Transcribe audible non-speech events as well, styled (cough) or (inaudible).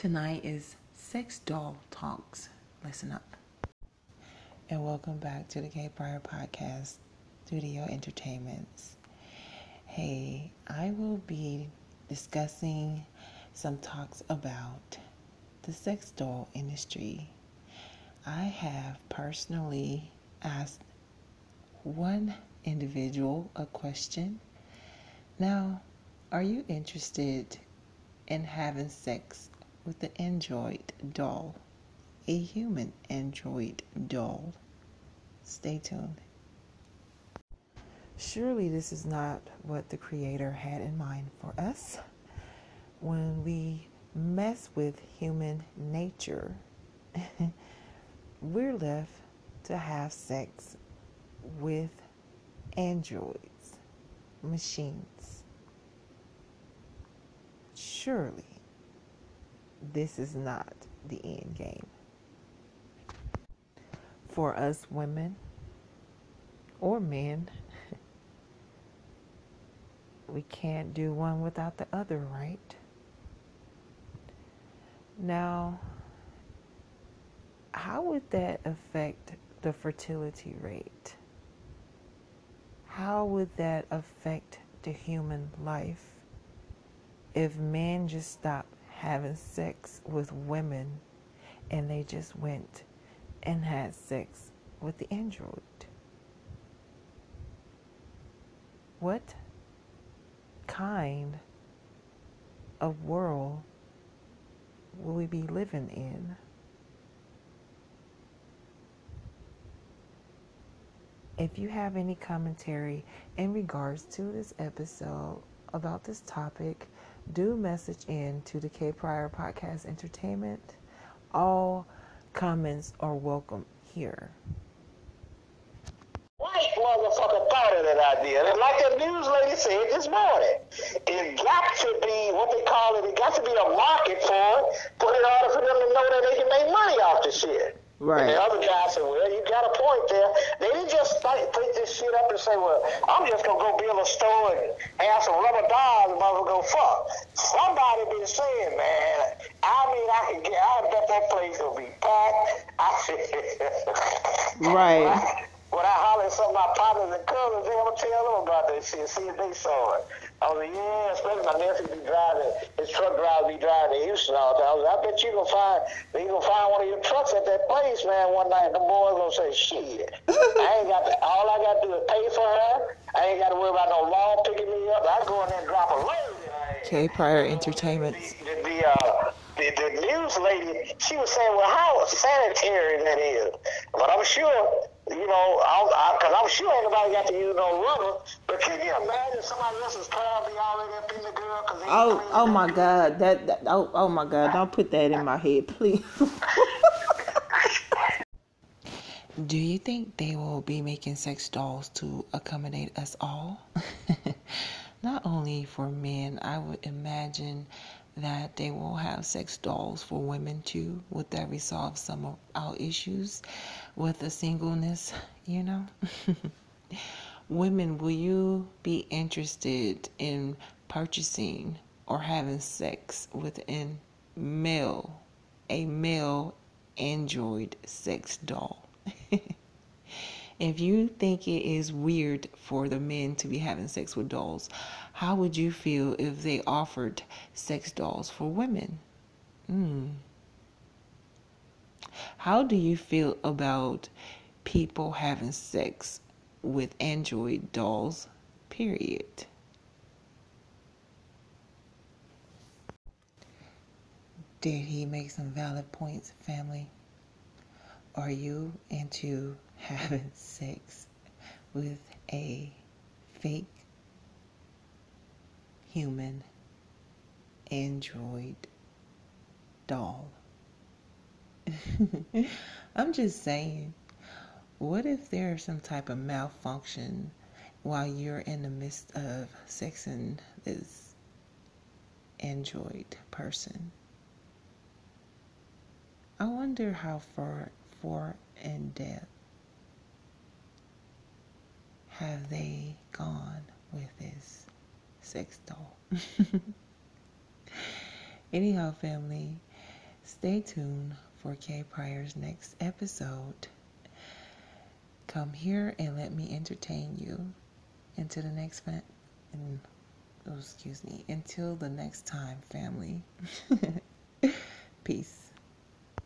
Tonight is Sex Doll Talks. Listen up. And welcome back to the K Prior Podcast, Studio Entertainments. Hey, I will be discussing some talks about the sex doll industry. I have personally asked one individual a question. Now, are you interested in having sex with an android doll, a human android doll? Stay tuned. Surely, this is not what the Creator had in mind for us. When we mess with human nature, (laughs) we're left to have sex with androids, machines. Surely, this is not the end game. For us women or men, (laughs) we can't do one without the other, right? Now, how would that affect the fertility rate? How would that affect the human life if men just stopped having sex with women and they just went and had sex with the android? What kind of world will we be living in? If you have any commentary in regards to this episode about this topic, do message in to the K Prior Podcast Entertainment. All comments are welcome here. White motherfucker thought of that idea. And like the news lady said this morning, it got to be what they call it, it got to be a market for it, for in order for them to know that they can make money off the shit. Right. And the other guy said, well, you got a point there. They didn't just like, take this shit up and say, well, I'm just going to go build a store and have some rubber dolls and mother go fuck. Somebody been saying, man, I mean, I can get, I bet that place will be packed. (laughs) I Right. When I holler at some of my partners and cousins, they gonna tell them about that shit, see if they saw it. I was like, yeah, especially my nephew be driving, his truck driver be driving to Houston all the time. I was like, I bet you gonna find, you gonna find one of your trucks at that place, man, one night. The boys gonna say, shit, I ain't got to, all I gotta do is pay for her. I ain't gotta worry about no law picking me up. I go in there and drop a load. K Prior Entertainments. The, the, uh, the, the news lady, she was saying, well, how sanitary that is. But I'm sure, you know, because I'm sure ain't nobody got to use no rubber. But can you imagine somebody else's car be already up in the girl? Cause Oh, oh my? God! That, that oh, oh my God! Don't put that in my head, please. (laughs) Do you think they will be making sex dolls to accommodate us all? (laughs) Not only for men, I would imagine that they will have sex dolls for women too. Would that resolve some of our issues with the singleness, you know? (laughs) Women, will you be interested in purchasing or having sex with a male, a male android sex doll? (laughs) if you think it is weird for the men to be having sex with dolls, how would you feel if they offered sex dolls for women? Mm. How do you feel about people having sex with android dolls? Period. Did he make some valid points, family? Are you into having sex with a fake human android doll? (laughs) I'm just saying, what if there's some type of malfunction while you're in the midst of sexing this android person? I wonder how far, far in depth have they gone with this sex doll? (laughs) Anyhow, family, Stay tuned for Kay Pryor's next episode. Come here and let me entertain you until the next fan. Oh, excuse me. Until the next time, family. (laughs) Peace.